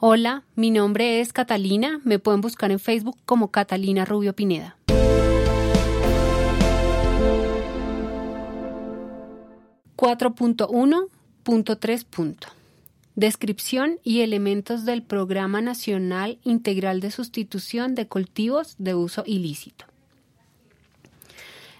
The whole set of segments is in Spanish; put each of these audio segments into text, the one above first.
Hola, mi nombre es Catalina. Me pueden buscar en Facebook como Catalina Rubio Pineda. .1.3. Descripción y elementos del Programa Nacional Integral de Sustitución de Cultivos de Uso Ilícito.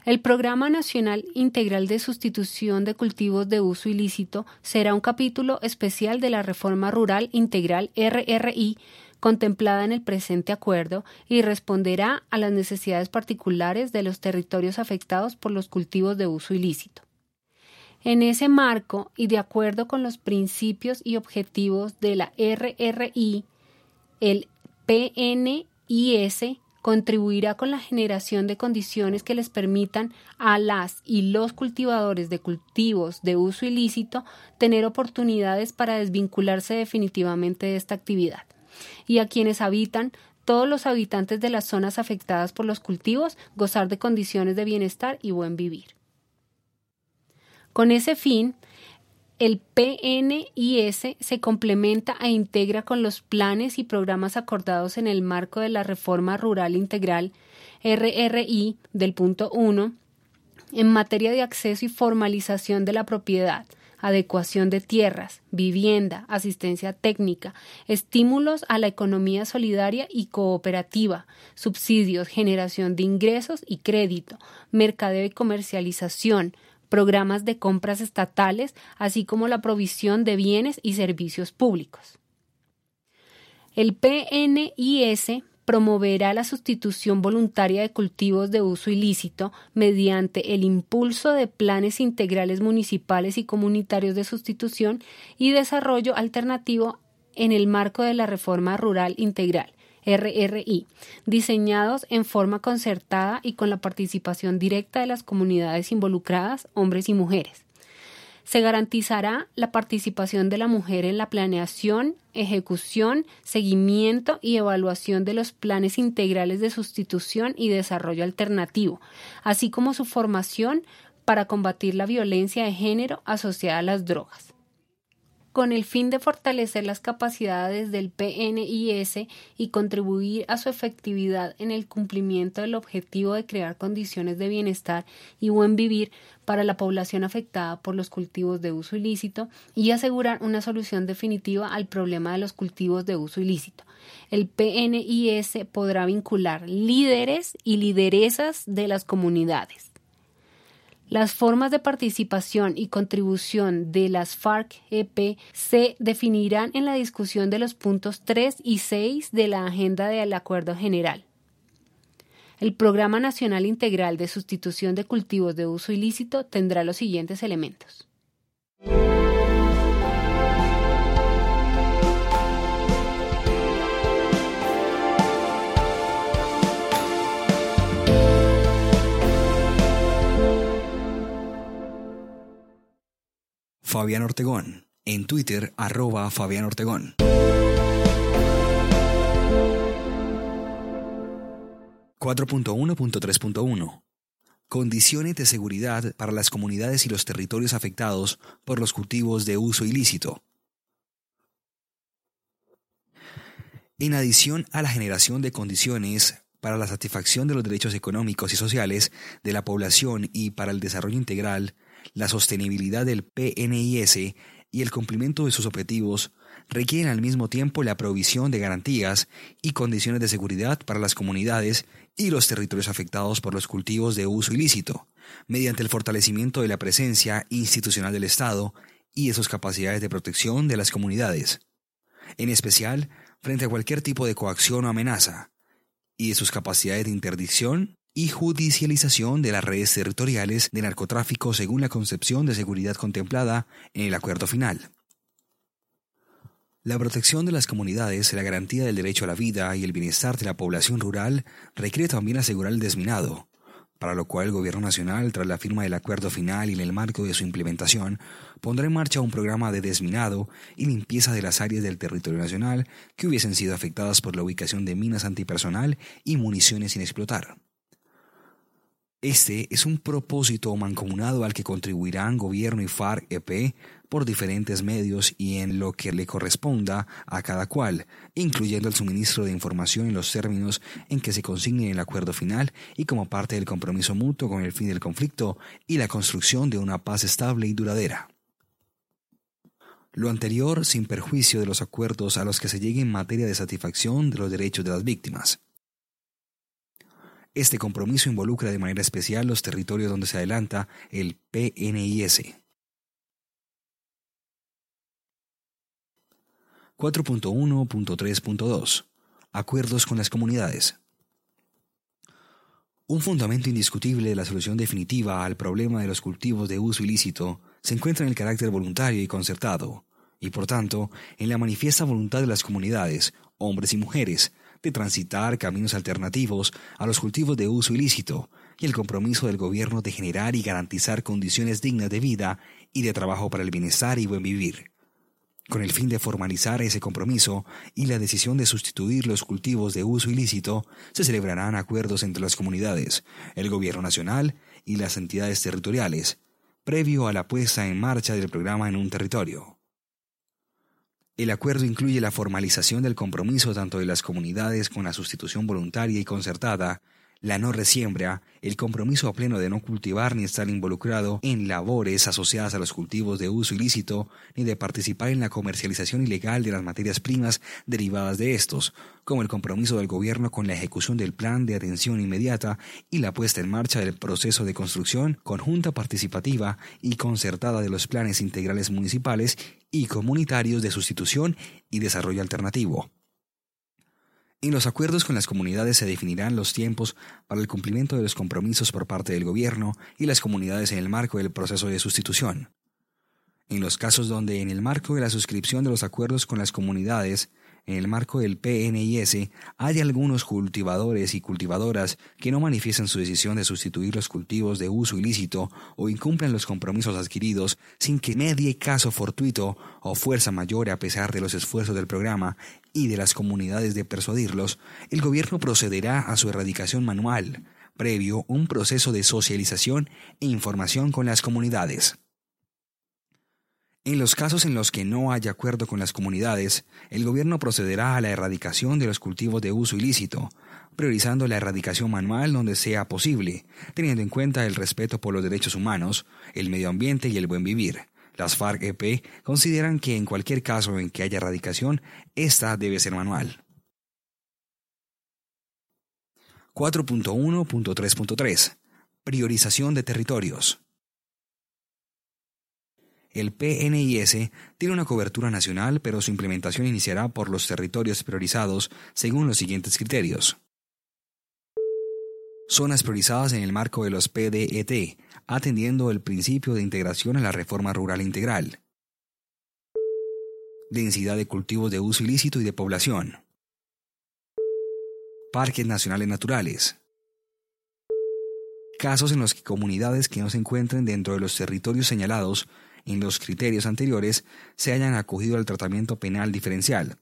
El Programa Nacional Integral de Sustitución de Cultivos de Uso Ilícito será un capítulo especial de la Reforma Rural Integral RRI contemplada en el presente acuerdo y responderá a las necesidades particulares de los territorios afectados por los cultivos de uso ilícito. En ese marco y de acuerdo con los principios y objetivos de la RRI, el PNIS contribuirá con la generación de condiciones que les permitan a las y los cultivadores de cultivos de uso ilícito tener oportunidades para desvincularse definitivamente de esta actividad, y a quienes habitan todos los habitantes de las zonas afectadas por los cultivos gozar de condiciones de bienestar y buen vivir. Con ese fin, el PNIS se complementa e integra con los planes y programas acordados en el marco de la Reforma Rural Integral RRI del punto 1 en materia de acceso y formalización de la propiedad, adecuación de tierras, vivienda, asistencia técnica, estímulos a la economía solidaria y cooperativa, subsidios, generación de ingresos y crédito, mercadeo y comercialización, programas de compras estatales, así como la provisión de bienes y servicios públicos. El PNIS promoverá la sustitución voluntaria de cultivos de uso ilícito mediante el impulso de planes integrales municipales y comunitarios de sustitución y desarrollo alternativo en el marco de la reforma rural integral, RRI, diseñados en forma concertada y con la participación directa de las comunidades involucradas, hombres y mujeres. Se garantizará la participación de la mujer en la planeación, ejecución, seguimiento y evaluación de los planes integrales de sustitución y desarrollo alternativo, así como su formación para combatir la violencia de género asociada a las drogas con el fin de fortalecer las capacidades del PNIS y contribuir a su efectividad en el cumplimiento del objetivo de crear condiciones de bienestar y buen vivir para la población afectada por los cultivos de uso ilícito y asegurar una solución definitiva al problema de los cultivos de uso ilícito. El PNIS podrá vincular líderes y lideresas de las comunidades las formas de participación y contribución de las FARC-EP se definirán en la discusión de los puntos 3 y 6 de la agenda del Acuerdo General. El Programa Nacional Integral de Sustitución de Cultivos de Uso Ilícito tendrá los siguientes elementos. Fabián Ortegón. En Twitter, arroba Fabián Ortegón. 4.1.3.1 Condiciones de seguridad para las comunidades y los territorios afectados por los cultivos de uso ilícito. En adición a la generación de condiciones para la satisfacción de los derechos económicos y sociales de la población y para el desarrollo integral, la sostenibilidad del PNIS y el cumplimiento de sus objetivos requieren al mismo tiempo la provisión de garantías y condiciones de seguridad para las comunidades y los territorios afectados por los cultivos de uso ilícito, mediante el fortalecimiento de la presencia institucional del Estado y de sus capacidades de protección de las comunidades, en especial frente a cualquier tipo de coacción o amenaza, y de sus capacidades de interdicción y judicialización de las redes territoriales de narcotráfico según la concepción de seguridad contemplada en el acuerdo final. La protección de las comunidades, la garantía del derecho a la vida y el bienestar de la población rural requiere también asegurar el desminado, para lo cual el Gobierno Nacional, tras la firma del acuerdo final y en el marco de su implementación, pondrá en marcha un programa de desminado y limpieza de las áreas del territorio nacional que hubiesen sido afectadas por la ubicación de minas antipersonal y municiones sin explotar. Este es un propósito mancomunado al que contribuirán gobierno y FARC-EP por diferentes medios y en lo que le corresponda a cada cual, incluyendo el suministro de información en los términos en que se consigne el acuerdo final y como parte del compromiso mutuo con el fin del conflicto y la construcción de una paz estable y duradera. Lo anterior sin perjuicio de los acuerdos a los que se llegue en materia de satisfacción de los derechos de las víctimas. Este compromiso involucra de manera especial los territorios donde se adelanta el PNIS. 4.1.3.2 Acuerdos con las comunidades. Un fundamento indiscutible de la solución definitiva al problema de los cultivos de uso ilícito se encuentra en el carácter voluntario y concertado, y por tanto en la manifiesta voluntad de las comunidades, hombres y mujeres, de transitar caminos alternativos a los cultivos de uso ilícito y el compromiso del gobierno de generar y garantizar condiciones dignas de vida y de trabajo para el bienestar y buen vivir. Con el fin de formalizar ese compromiso y la decisión de sustituir los cultivos de uso ilícito, se celebrarán acuerdos entre las comunidades, el gobierno nacional y las entidades territoriales, previo a la puesta en marcha del programa en un territorio. El acuerdo incluye la formalización del compromiso tanto de las comunidades con la sustitución voluntaria y concertada, la no resiembra, el compromiso a pleno de no cultivar ni estar involucrado en labores asociadas a los cultivos de uso ilícito, ni de participar en la comercialización ilegal de las materias primas derivadas de estos, como el compromiso del gobierno con la ejecución del plan de atención inmediata y la puesta en marcha del proceso de construcción conjunta participativa y concertada de los planes integrales municipales y comunitarios de sustitución y desarrollo alternativo. En los acuerdos con las comunidades se definirán los tiempos para el cumplimiento de los compromisos por parte del gobierno y las comunidades en el marco del proceso de sustitución. En los casos donde en el marco de la suscripción de los acuerdos con las comunidades en el marco del PNIS hay algunos cultivadores y cultivadoras que no manifiestan su decisión de sustituir los cultivos de uso ilícito o incumplen los compromisos adquiridos sin que medie caso fortuito o fuerza mayor a pesar de los esfuerzos del programa y de las comunidades de persuadirlos, el gobierno procederá a su erradicación manual, previo un proceso de socialización e información con las comunidades. En los casos en los que no haya acuerdo con las comunidades, el gobierno procederá a la erradicación de los cultivos de uso ilícito, priorizando la erradicación manual donde sea posible, teniendo en cuenta el respeto por los derechos humanos, el medio ambiente y el buen vivir. Las FARC-EP consideran que en cualquier caso en que haya erradicación, esta debe ser manual. 4.1.3.3 Priorización de territorios. El PNIS tiene una cobertura nacional, pero su implementación iniciará por los territorios priorizados según los siguientes criterios. Zonas priorizadas en el marco de los PDET, atendiendo el principio de integración a la reforma rural integral. Densidad de cultivos de uso ilícito y de población. Parques nacionales naturales. Casos en los que comunidades que no se encuentren dentro de los territorios señalados en los criterios anteriores se hayan acogido al tratamiento penal diferencial.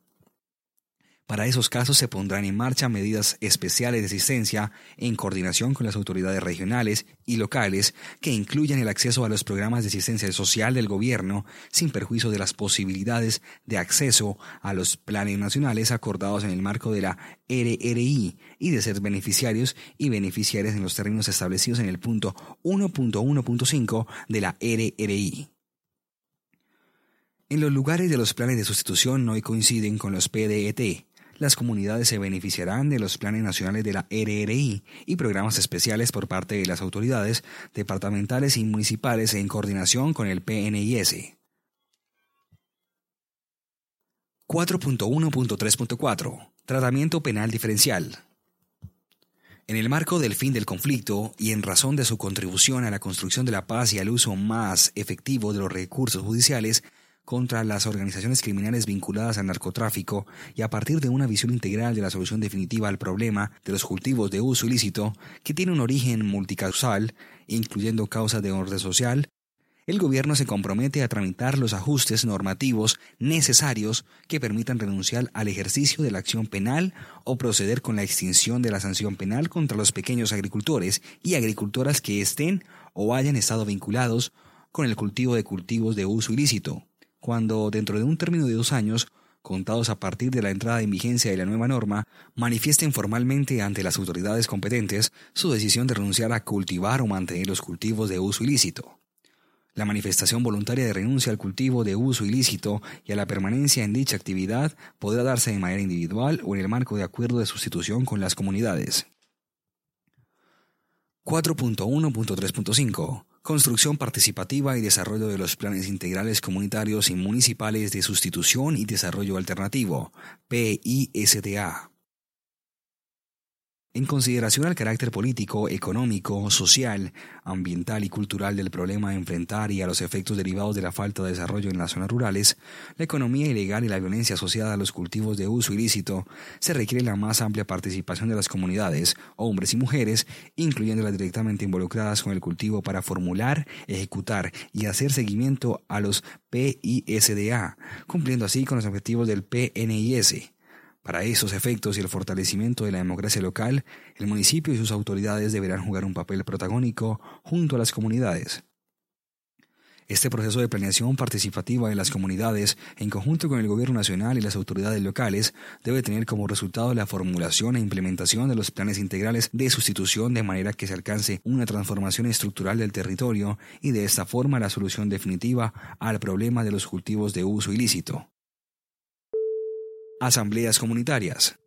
Para esos casos se pondrán en marcha medidas especiales de asistencia en coordinación con las autoridades regionales y locales que incluyan el acceso a los programas de asistencia social del gobierno sin perjuicio de las posibilidades de acceso a los planes nacionales acordados en el marco de la RRI y de ser beneficiarios y beneficiarias en los términos establecidos en el punto 1.1.5 de la RRI. En los lugares de los planes de sustitución no coinciden con los PDET. Las comunidades se beneficiarán de los planes nacionales de la RRI y programas especiales por parte de las autoridades departamentales y municipales en coordinación con el PNIS. 4.1.3.4 Tratamiento penal diferencial. En el marco del fin del conflicto y en razón de su contribución a la construcción de la paz y al uso más efectivo de los recursos judiciales, contra las organizaciones criminales vinculadas al narcotráfico y a partir de una visión integral de la solución definitiva al problema de los cultivos de uso ilícito, que tiene un origen multicausal, incluyendo causas de orden social, el gobierno se compromete a tramitar los ajustes normativos necesarios que permitan renunciar al ejercicio de la acción penal o proceder con la extinción de la sanción penal contra los pequeños agricultores y agricultoras que estén o hayan estado vinculados con el cultivo de cultivos de uso ilícito, cuando dentro de un término de dos años, contados a partir de la entrada en vigencia de la nueva norma, manifiesten formalmente ante las autoridades competentes su decisión de renunciar a cultivar o mantener los cultivos de uso ilícito. La manifestación voluntaria de renuncia al cultivo de uso ilícito y a la permanencia en dicha actividad podrá darse de manera individual o en el marco de acuerdo de sustitución con las comunidades. 4.1.3.5 Construcción participativa y desarrollo de los planes integrales comunitarios y municipales de sustitución y desarrollo alternativo, PISDA. En consideración al carácter político, económico, social, ambiental y cultural del problema a enfrentar y a los efectos derivados de la falta de desarrollo en las zonas rurales, la economía ilegal y la violencia asociada a los cultivos de uso ilícito, se requiere la más amplia participación de las comunidades, hombres y mujeres, incluyendo las directamente involucradas con el cultivo para formular, ejecutar y hacer seguimiento a los PISDA, cumpliendo así con los objetivos del PNIS para esos efectos y el fortalecimiento de la democracia local, el municipio y sus autoridades deberán jugar un papel protagónico junto a las comunidades. Este proceso de planeación participativa en las comunidades, en conjunto con el Gobierno Nacional y las autoridades locales, debe tener como resultado la formulación e implementación de los planes integrales de sustitución de manera que se alcance una transformación estructural del territorio y de esta forma la solución definitiva al problema de los cultivos de uso ilícito. Asambleas comunitarias.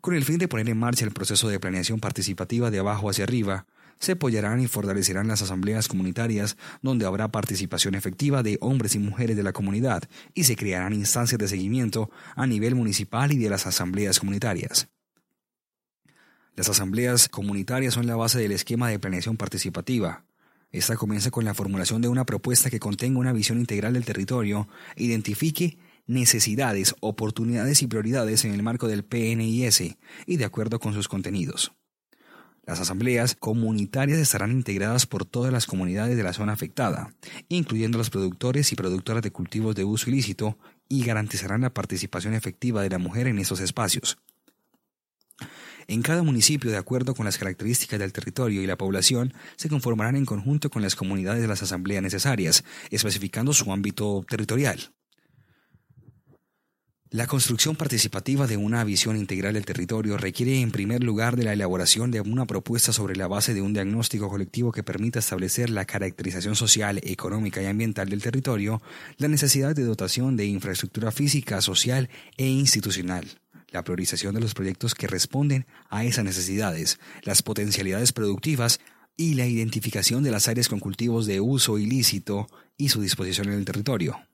Con el fin de poner en marcha el proceso de planeación participativa de abajo hacia arriba, se apoyarán y fortalecerán las asambleas comunitarias donde habrá participación efectiva de hombres y mujeres de la comunidad y se crearán instancias de seguimiento a nivel municipal y de las asambleas comunitarias. Las asambleas comunitarias son la base del esquema de planeación participativa. Esta comienza con la formulación de una propuesta que contenga una visión integral del territorio identifique necesidades, oportunidades y prioridades en el marco del PNIS y de acuerdo con sus contenidos. Las asambleas comunitarias estarán integradas por todas las comunidades de la zona afectada, incluyendo los productores y productoras de cultivos de uso ilícito, y garantizarán la participación efectiva de la mujer en esos espacios. En cada municipio, de acuerdo con las características del territorio y la población, se conformarán en conjunto con las comunidades de las asambleas necesarias, especificando su ámbito territorial. La construcción participativa de una visión integral del territorio requiere en primer lugar de la elaboración de una propuesta sobre la base de un diagnóstico colectivo que permita establecer la caracterización social, económica y ambiental del territorio, la necesidad de dotación de infraestructura física, social e institucional, la priorización de los proyectos que responden a esas necesidades, las potencialidades productivas y la identificación de las áreas con cultivos de uso ilícito y su disposición en el territorio.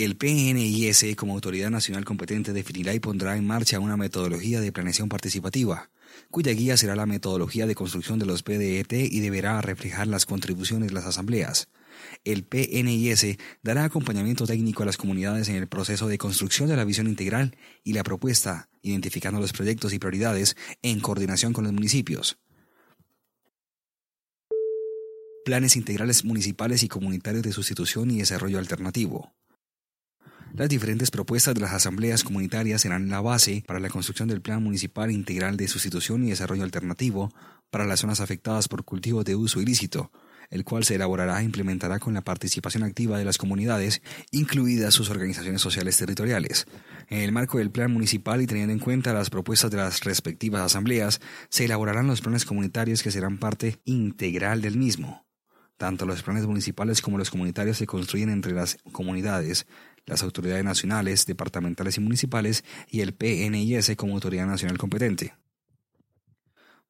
El PNIS, como autoridad nacional competente, definirá y pondrá en marcha una metodología de planeación participativa, cuya guía será la metodología de construcción de los PDET y deberá reflejar las contribuciones de las asambleas. El PNIS dará acompañamiento técnico a las comunidades en el proceso de construcción de la visión integral y la propuesta, identificando los proyectos y prioridades en coordinación con los municipios. Planes integrales municipales y comunitarios de sustitución y desarrollo alternativo. Las diferentes propuestas de las asambleas comunitarias serán la base para la construcción del Plan Municipal Integral de Sustitución y Desarrollo Alternativo para las zonas afectadas por cultivos de uso ilícito, el cual se elaborará e implementará con la participación activa de las comunidades, incluidas sus organizaciones sociales territoriales. En el marco del plan municipal y teniendo en cuenta las propuestas de las respectivas asambleas, se elaborarán los planes comunitarios que serán parte integral del mismo. Tanto los planes municipales como los comunitarios se construyen entre las comunidades, las autoridades nacionales, departamentales y municipales y el PNIS como autoridad nacional competente.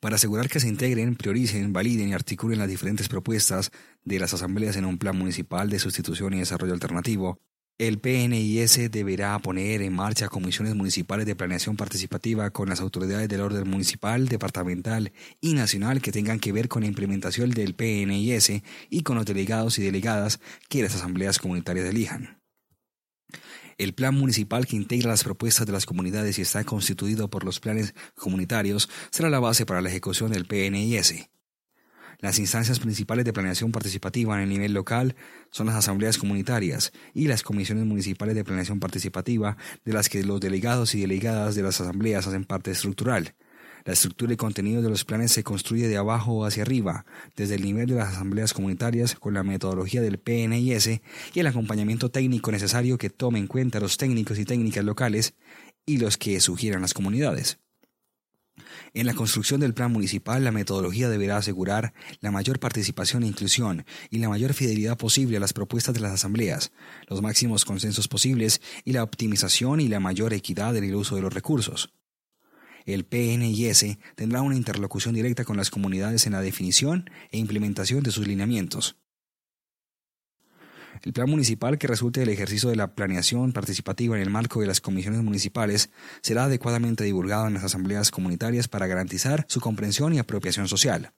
Para asegurar que se integren, prioricen, validen y articulen las diferentes propuestas de las asambleas en un plan municipal de sustitución y desarrollo alternativo, el PNIS deberá poner en marcha comisiones municipales de planeación participativa con las autoridades del orden municipal, departamental y nacional que tengan que ver con la implementación del PNIS y con los delegados y delegadas que las asambleas comunitarias elijan. El plan municipal que integra las propuestas de las comunidades y está constituido por los planes comunitarios será la base para la ejecución del PNIS. Las instancias principales de planeación participativa en el nivel local son las asambleas comunitarias y las comisiones municipales de planeación participativa de las que los delegados y delegadas de las asambleas hacen parte estructural. La estructura y contenido de los planes se construye de abajo hacia arriba, desde el nivel de las asambleas comunitarias con la metodología del PNIS y el acompañamiento técnico necesario que tome en cuenta los técnicos y técnicas locales y los que sugieran las comunidades. En la construcción del plan municipal, la metodología deberá asegurar la mayor participación e inclusión y la mayor fidelidad posible a las propuestas de las asambleas, los máximos consensos posibles y la optimización y la mayor equidad en el uso de los recursos. El PNIS tendrá una interlocución directa con las comunidades en la definición e implementación de sus lineamientos. El plan municipal que resulte del ejercicio de la planeación participativa en el marco de las comisiones municipales será adecuadamente divulgado en las asambleas comunitarias para garantizar su comprensión y apropiación social.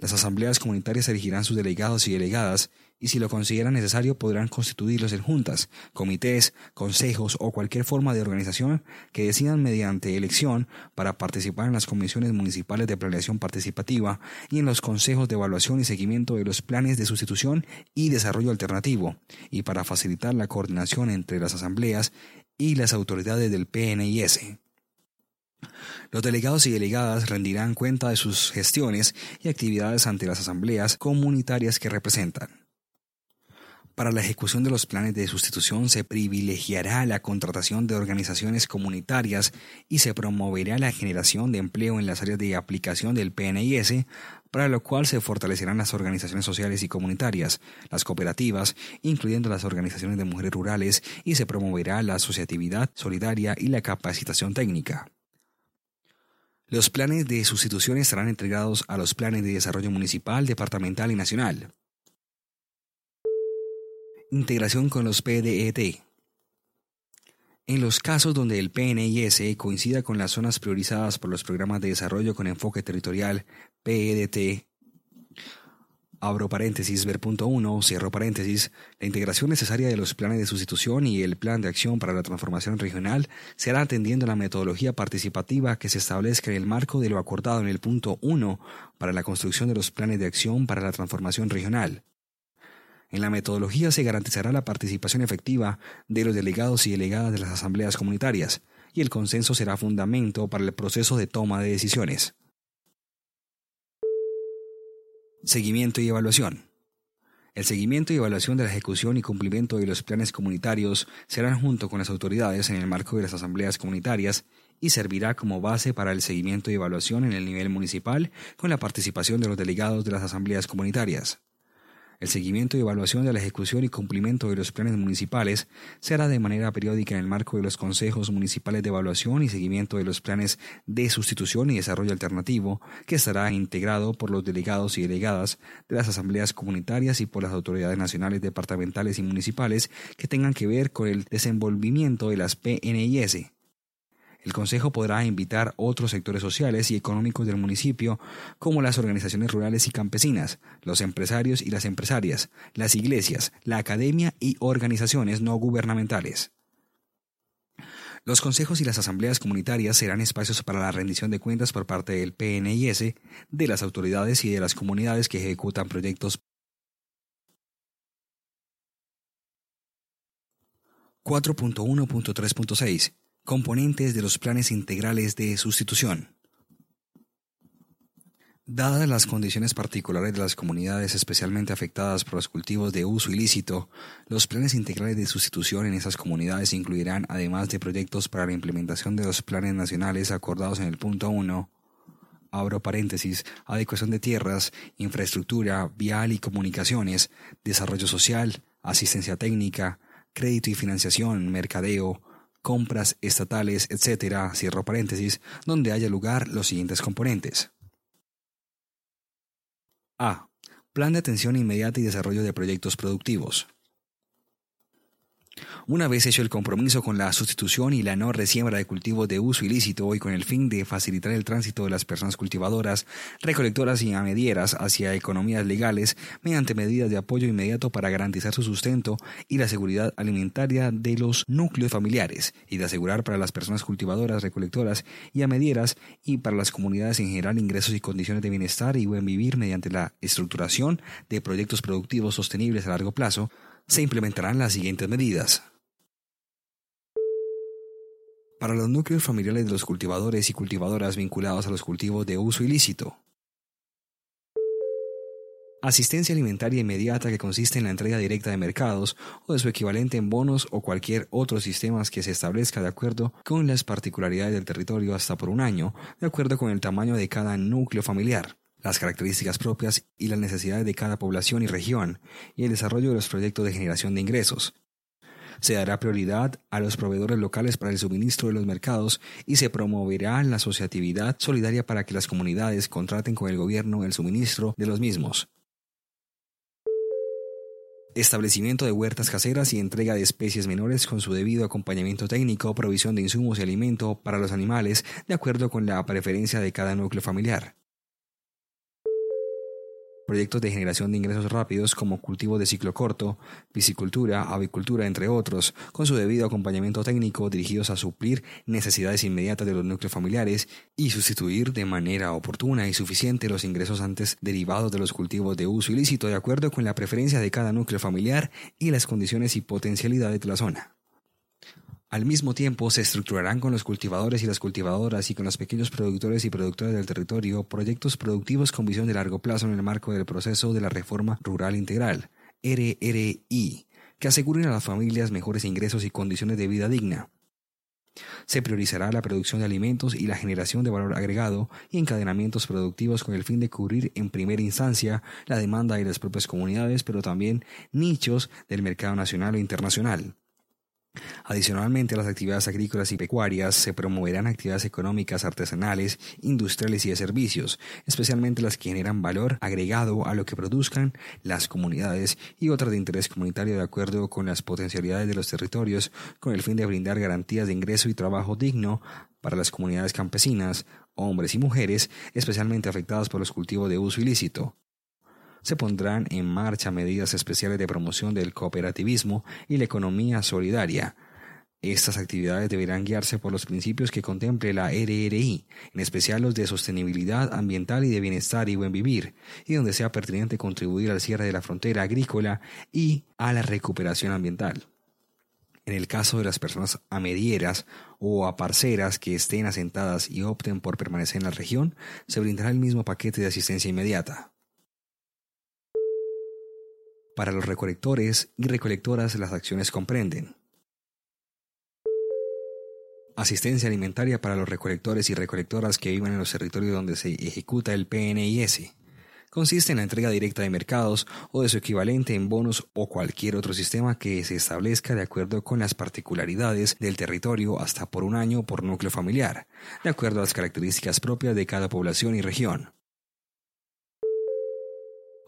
Las asambleas comunitarias elegirán sus delegados y delegadas y si lo consideran necesario podrán constituirlos en juntas, comités, consejos o cualquier forma de organización que decidan mediante elección para participar en las comisiones municipales de planeación participativa y en los consejos de evaluación y seguimiento de los planes de sustitución y desarrollo alternativo, y para facilitar la coordinación entre las asambleas y las autoridades del PNIS. Los delegados y delegadas rendirán cuenta de sus gestiones y actividades ante las asambleas comunitarias que representan. Para la ejecución de los planes de sustitución se privilegiará la contratación de organizaciones comunitarias y se promoverá la generación de empleo en las áreas de aplicación del PNIS, para lo cual se fortalecerán las organizaciones sociales y comunitarias, las cooperativas, incluyendo las organizaciones de mujeres rurales, y se promoverá la asociatividad solidaria y la capacitación técnica. Los planes de sustitución estarán entregados a los planes de desarrollo municipal, departamental y nacional. Integración con los PDET. En los casos donde el PNIS coincida con las zonas priorizadas por los programas de desarrollo con enfoque territorial PEDT abro paréntesis, ver punto 1, cierro paréntesis, la integración necesaria de los planes de sustitución y el plan de acción para la transformación regional será atendiendo la metodología participativa que se establezca en el marco de lo acordado en el punto 1 para la construcción de los planes de acción para la transformación regional. En la metodología se garantizará la participación efectiva de los delegados y delegadas de las asambleas comunitarias, y el consenso será fundamento para el proceso de toma de decisiones. Seguimiento y evaluación. El seguimiento y evaluación de la ejecución y cumplimiento de los planes comunitarios serán junto con las autoridades en el marco de las asambleas comunitarias y servirá como base para el seguimiento y evaluación en el nivel municipal con la participación de los delegados de las asambleas comunitarias. El seguimiento y evaluación de la ejecución y cumplimiento de los planes municipales se hará de manera periódica en el marco de los consejos municipales de evaluación y seguimiento de los planes de sustitución y desarrollo alternativo, que estará integrado por los delegados y delegadas de las asambleas comunitarias y por las autoridades nacionales, departamentales y municipales que tengan que ver con el desenvolvimiento de las PNIS el Consejo podrá invitar otros sectores sociales y económicos del municipio, como las organizaciones rurales y campesinas, los empresarios y las empresarias, las iglesias, la academia y organizaciones no gubernamentales. Los consejos y las asambleas comunitarias serán espacios para la rendición de cuentas por parte del PNIS, de las autoridades y de las comunidades que ejecutan proyectos 4.1.3.6 Componentes de los planes integrales de sustitución. Dadas las condiciones particulares de las comunidades especialmente afectadas por los cultivos de uso ilícito, los planes integrales de sustitución en esas comunidades incluirán, además de proyectos para la implementación de los planes nacionales acordados en el punto 1, abro paréntesis, adecuación de tierras, infraestructura, vial y comunicaciones, desarrollo social, asistencia técnica, crédito y financiación, mercadeo, compras estatales, etcétera, cierro paréntesis, donde haya lugar los siguientes componentes. A. Plan de atención inmediata y desarrollo de proyectos productivos. Una vez hecho el compromiso con la sustitución y la no resiembra de cultivos de uso ilícito y con el fin de facilitar el tránsito de las personas cultivadoras, recolectoras y amedieras hacia economías legales mediante medidas de apoyo inmediato para garantizar su sustento y la seguridad alimentaria de los núcleos familiares y de asegurar para las personas cultivadoras, recolectoras y amedieras y para las comunidades en general ingresos y condiciones de bienestar y buen vivir mediante la estructuración de proyectos productivos sostenibles a largo plazo, se implementarán las siguientes medidas. Para los núcleos familiares de los cultivadores y cultivadoras vinculados a los cultivos de uso ilícito. Asistencia alimentaria inmediata que consiste en la entrega directa de mercados o de su equivalente en bonos o cualquier otro sistema que se establezca de acuerdo con las particularidades del territorio hasta por un año, de acuerdo con el tamaño de cada núcleo familiar, las características propias y las necesidades de cada población y región, y el desarrollo de los proyectos de generación de ingresos, se dará prioridad a los proveedores locales para el suministro de los mercados y se promoverá la asociatividad solidaria para que las comunidades contraten con el gobierno el suministro de los mismos. Establecimiento de huertas caseras y entrega de especies menores con su debido acompañamiento técnico, provisión de insumos y alimento para los animales de acuerdo con la preferencia de cada núcleo familiar proyectos de generación de ingresos rápidos como cultivo de ciclo corto, piscicultura, avicultura, entre otros, con su debido acompañamiento técnico dirigidos a suplir necesidades inmediatas de los núcleos familiares y sustituir de manera oportuna y suficiente los ingresos antes derivados de los cultivos de uso ilícito de acuerdo con la preferencia de cada núcleo familiar y las condiciones y potencialidades de la zona. Al mismo tiempo, se estructurarán con los cultivadores y las cultivadoras y con los pequeños productores y productoras del territorio proyectos productivos con visión de largo plazo en el marco del proceso de la Reforma Rural Integral, RRI, que aseguren a las familias mejores ingresos y condiciones de vida digna. Se priorizará la producción de alimentos y la generación de valor agregado y encadenamientos productivos con el fin de cubrir en primera instancia la demanda de las propias comunidades, pero también nichos del mercado nacional e internacional. Adicionalmente las actividades agrícolas y pecuarias, se promoverán actividades económicas, artesanales, industriales y de servicios, especialmente las que generan valor agregado a lo que produzcan las comunidades y otras de interés comunitario de acuerdo con las potencialidades de los territorios, con el fin de brindar garantías de ingreso y trabajo digno para las comunidades campesinas, hombres y mujeres, especialmente afectadas por los cultivos de uso ilícito, se pondrán en marcha medidas especiales de promoción del cooperativismo y la economía solidaria. Estas actividades deberán guiarse por los principios que contemple la RRI, en especial los de sostenibilidad ambiental y de bienestar y buen vivir, y donde sea pertinente contribuir al cierre de la frontera agrícola y a la recuperación ambiental. En el caso de las personas amedieras o aparceras que estén asentadas y opten por permanecer en la región, se brindará el mismo paquete de asistencia inmediata. Para los recolectores y recolectoras las acciones comprenden asistencia alimentaria para los recolectores y recolectoras que vivan en los territorios donde se ejecuta el PNIS. Consiste en la entrega directa de mercados o de su equivalente en bonos o cualquier otro sistema que se establezca de acuerdo con las particularidades del territorio hasta por un año por núcleo familiar, de acuerdo a las características propias de cada población y región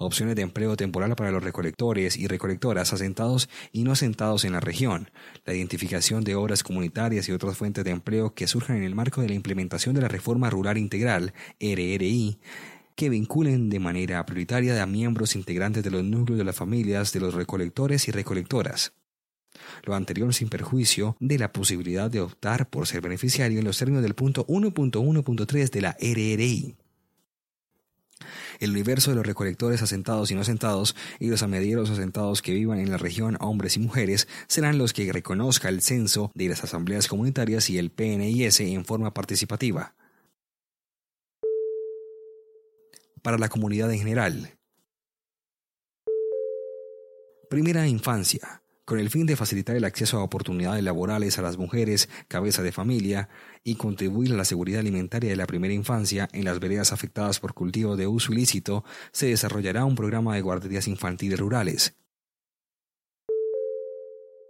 opciones de empleo temporal para los recolectores y recolectoras asentados y no asentados en la región, la identificación de obras comunitarias y otras fuentes de empleo que surjan en el marco de la implementación de la Reforma Rural Integral, RRI, que vinculen de manera prioritaria a miembros integrantes de los núcleos de las familias de los recolectores y recolectoras. Lo anterior sin perjuicio de la posibilidad de optar por ser beneficiario en los términos del punto 1.1.3 de la RRI el universo de los recolectores asentados y no asentados y los amedieros asentados que vivan en la región, hombres y mujeres, serán los que reconozca el censo de las asambleas comunitarias y el PNIS en forma participativa. Para la comunidad en general. Primera infancia con el fin de facilitar el acceso a oportunidades laborales a las mujeres cabeza de familia y contribuir a la seguridad alimentaria de la primera infancia en las veredas afectadas por cultivo de uso ilícito, se desarrollará un programa de guarderías infantiles rurales.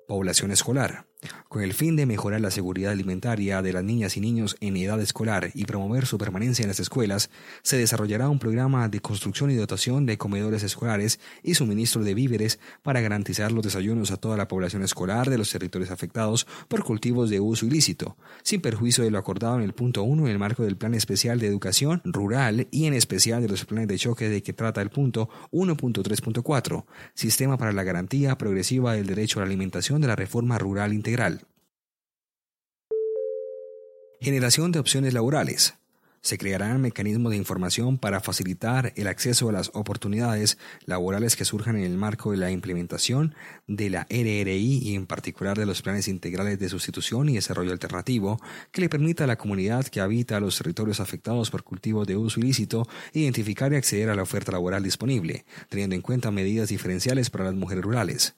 Población escolar. Con el fin de mejorar la seguridad alimentaria de las niñas y niños en edad escolar y promover su permanencia en las escuelas, se desarrollará un programa de construcción y dotación de comedores escolares y suministro de víveres para garantizar los desayunos a toda la población escolar de los territorios afectados por cultivos de uso ilícito, sin perjuicio de lo acordado en el punto 1 en el marco del Plan Especial de Educación Rural y en especial de los planes de choque de que trata el punto 1.3.4, Sistema para la Garantía Progresiva del Derecho a la Alimentación de la Reforma Rural Integral. Generación de opciones laborales. Se crearán mecanismos de información para facilitar el acceso a las oportunidades laborales que surjan en el marco de la implementación de la RRI y en particular de los planes integrales de sustitución y desarrollo alternativo que le permita a la comunidad que habita los territorios afectados por cultivos de uso ilícito identificar y acceder a la oferta laboral disponible, teniendo en cuenta medidas diferenciales para las mujeres rurales.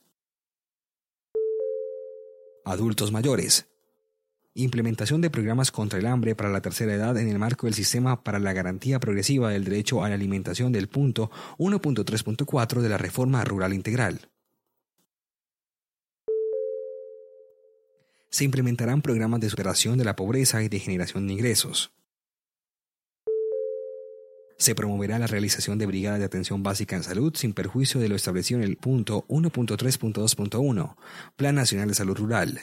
Adultos mayores. Implementación de programas contra el hambre para la tercera edad en el marco del Sistema para la Garantía Progresiva del Derecho a la Alimentación del punto 1.3.4 de la Reforma Rural Integral. Se implementarán programas de superación de la pobreza y de generación de ingresos. Se promoverá la realización de brigadas de atención básica en salud sin perjuicio de lo establecido en el punto 1.3.2.1, Plan Nacional de Salud Rural,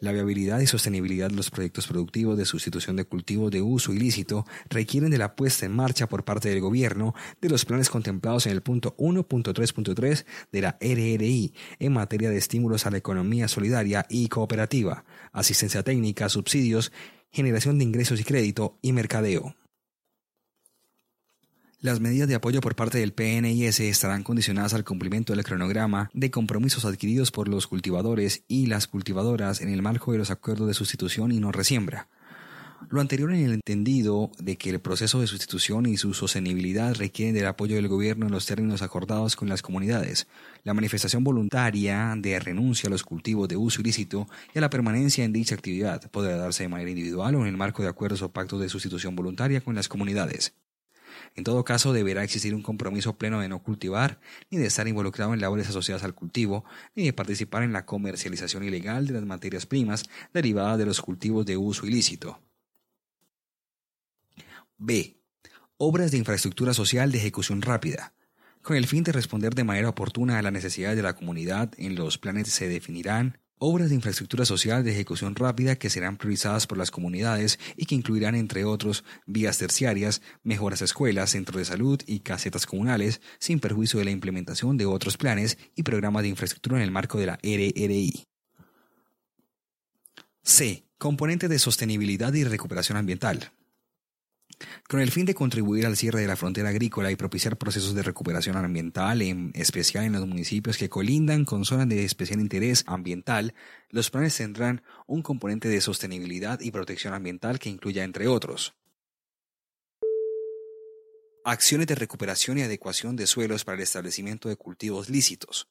la viabilidad y sostenibilidad de los proyectos productivos de sustitución de cultivos de uso ilícito requieren de la puesta en marcha por parte del gobierno de los planes contemplados en el punto 1.3.3 de la RRI en materia de estímulos a la economía solidaria y cooperativa, asistencia técnica, subsidios, generación de ingresos y crédito y mercadeo. Las medidas de apoyo por parte del PNIS estarán condicionadas al cumplimiento del cronograma de compromisos adquiridos por los cultivadores y las cultivadoras en el marco de los acuerdos de sustitución y no resiembra. Lo anterior en el entendido de que el proceso de sustitución y su sostenibilidad requieren del apoyo del gobierno en los términos acordados con las comunidades. La manifestación voluntaria de renuncia a los cultivos de uso ilícito y a la permanencia en dicha actividad podrá darse de manera individual o en el marco de acuerdos o pactos de sustitución voluntaria con las comunidades. En todo caso, deberá existir un compromiso pleno de no cultivar, ni de estar involucrado en labores asociadas al cultivo, ni de participar en la comercialización ilegal de las materias primas derivadas de los cultivos de uso ilícito. B. Obras de infraestructura social de ejecución rápida. Con el fin de responder de manera oportuna a las necesidades de la comunidad, en los planes se definirán Obras de infraestructura social de ejecución rápida que serán priorizadas por las comunidades y que incluirán, entre otros, vías terciarias, mejoras a escuelas, centros de salud y casetas comunales, sin perjuicio de la implementación de otros planes y programas de infraestructura en el marco de la RRI. C. Componentes de sostenibilidad y recuperación ambiental. Con el fin de contribuir al cierre de la frontera agrícola y propiciar procesos de recuperación ambiental, en especial en los municipios que colindan con zonas de especial interés ambiental, los planes tendrán un componente de sostenibilidad y protección ambiental que incluya, entre otros, acciones de recuperación y adecuación de suelos para el establecimiento de cultivos lícitos,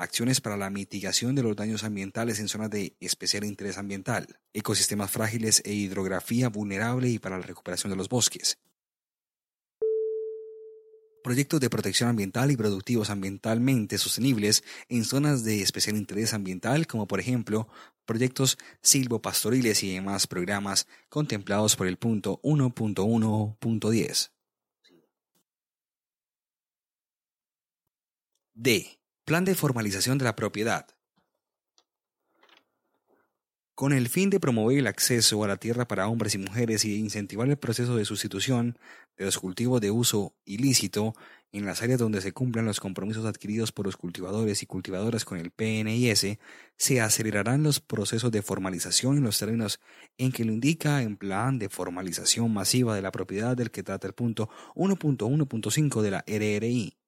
acciones para la mitigación de los daños ambientales en zonas de especial interés ambiental, ecosistemas frágiles e hidrografía vulnerable y para la recuperación de los bosques. Proyectos de protección ambiental y productivos ambientalmente sostenibles en zonas de especial interés ambiental, como por ejemplo proyectos silvopastoriles y demás programas contemplados por el punto 1.1.10. D. Plan de formalización de la propiedad. Con el fin de promover el acceso a la tierra para hombres y mujeres y incentivar el proceso de sustitución de los cultivos de uso ilícito en las áreas donde se cumplan los compromisos adquiridos por los cultivadores y cultivadoras con el PNIS, se acelerarán los procesos de formalización en los términos en que lo indica en plan de formalización masiva de la propiedad del que trata el punto 1.1.5 de la RRI.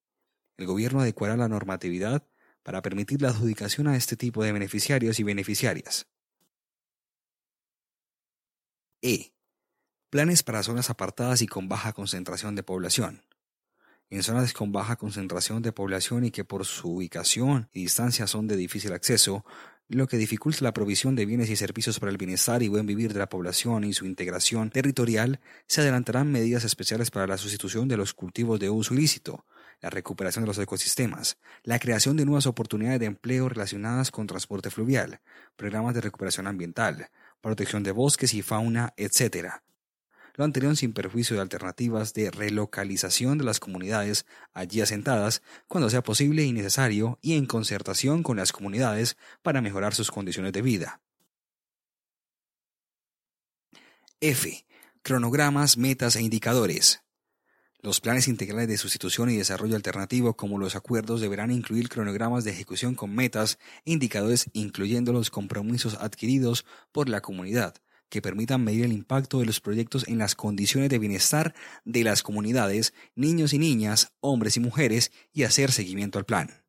El gobierno adecuará la normatividad para permitir la adjudicación a este tipo de beneficiarios y beneficiarias. E. Planes para zonas apartadas y con baja concentración de población. En zonas con baja concentración de población y que por su ubicación y distancia son de difícil acceso, lo que dificulta la provisión de bienes y servicios para el bienestar y buen vivir de la población y su integración territorial, se adelantarán medidas especiales para la sustitución de los cultivos de uso ilícito, la recuperación de los ecosistemas, la creación de nuevas oportunidades de empleo relacionadas con transporte fluvial, programas de recuperación ambiental, protección de bosques y fauna, etc. Lo anterior sin perjuicio de alternativas de relocalización de las comunidades allí asentadas cuando sea posible y necesario y en concertación con las comunidades para mejorar sus condiciones de vida. F. Cronogramas, metas e indicadores. Los planes integrales de sustitución y desarrollo alternativo como los acuerdos deberán incluir cronogramas de ejecución con metas e indicadores incluyendo los compromisos adquiridos por la comunidad que permitan medir el impacto de los proyectos en las condiciones de bienestar de las comunidades, niños y niñas, hombres y mujeres y hacer seguimiento al plan.